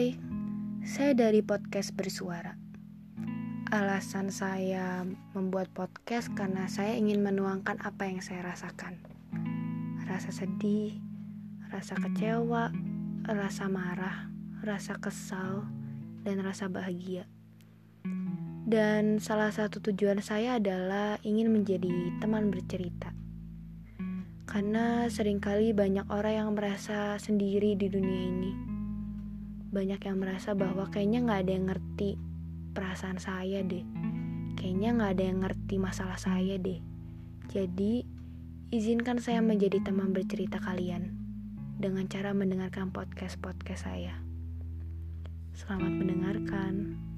Hai, saya dari podcast Bersuara. Alasan saya membuat podcast karena saya ingin menuangkan apa yang saya rasakan. Rasa sedih, rasa kecewa, rasa marah, rasa kesal, dan rasa bahagia. Dan salah satu tujuan saya adalah ingin menjadi teman bercerita. Karena sering kali banyak orang yang merasa sendiri di dunia ini banyak yang merasa bahwa kayaknya nggak ada yang ngerti perasaan saya deh. Kayaknya nggak ada yang ngerti masalah saya deh. Jadi, izinkan saya menjadi teman bercerita kalian dengan cara mendengarkan podcast-podcast saya. Selamat mendengarkan.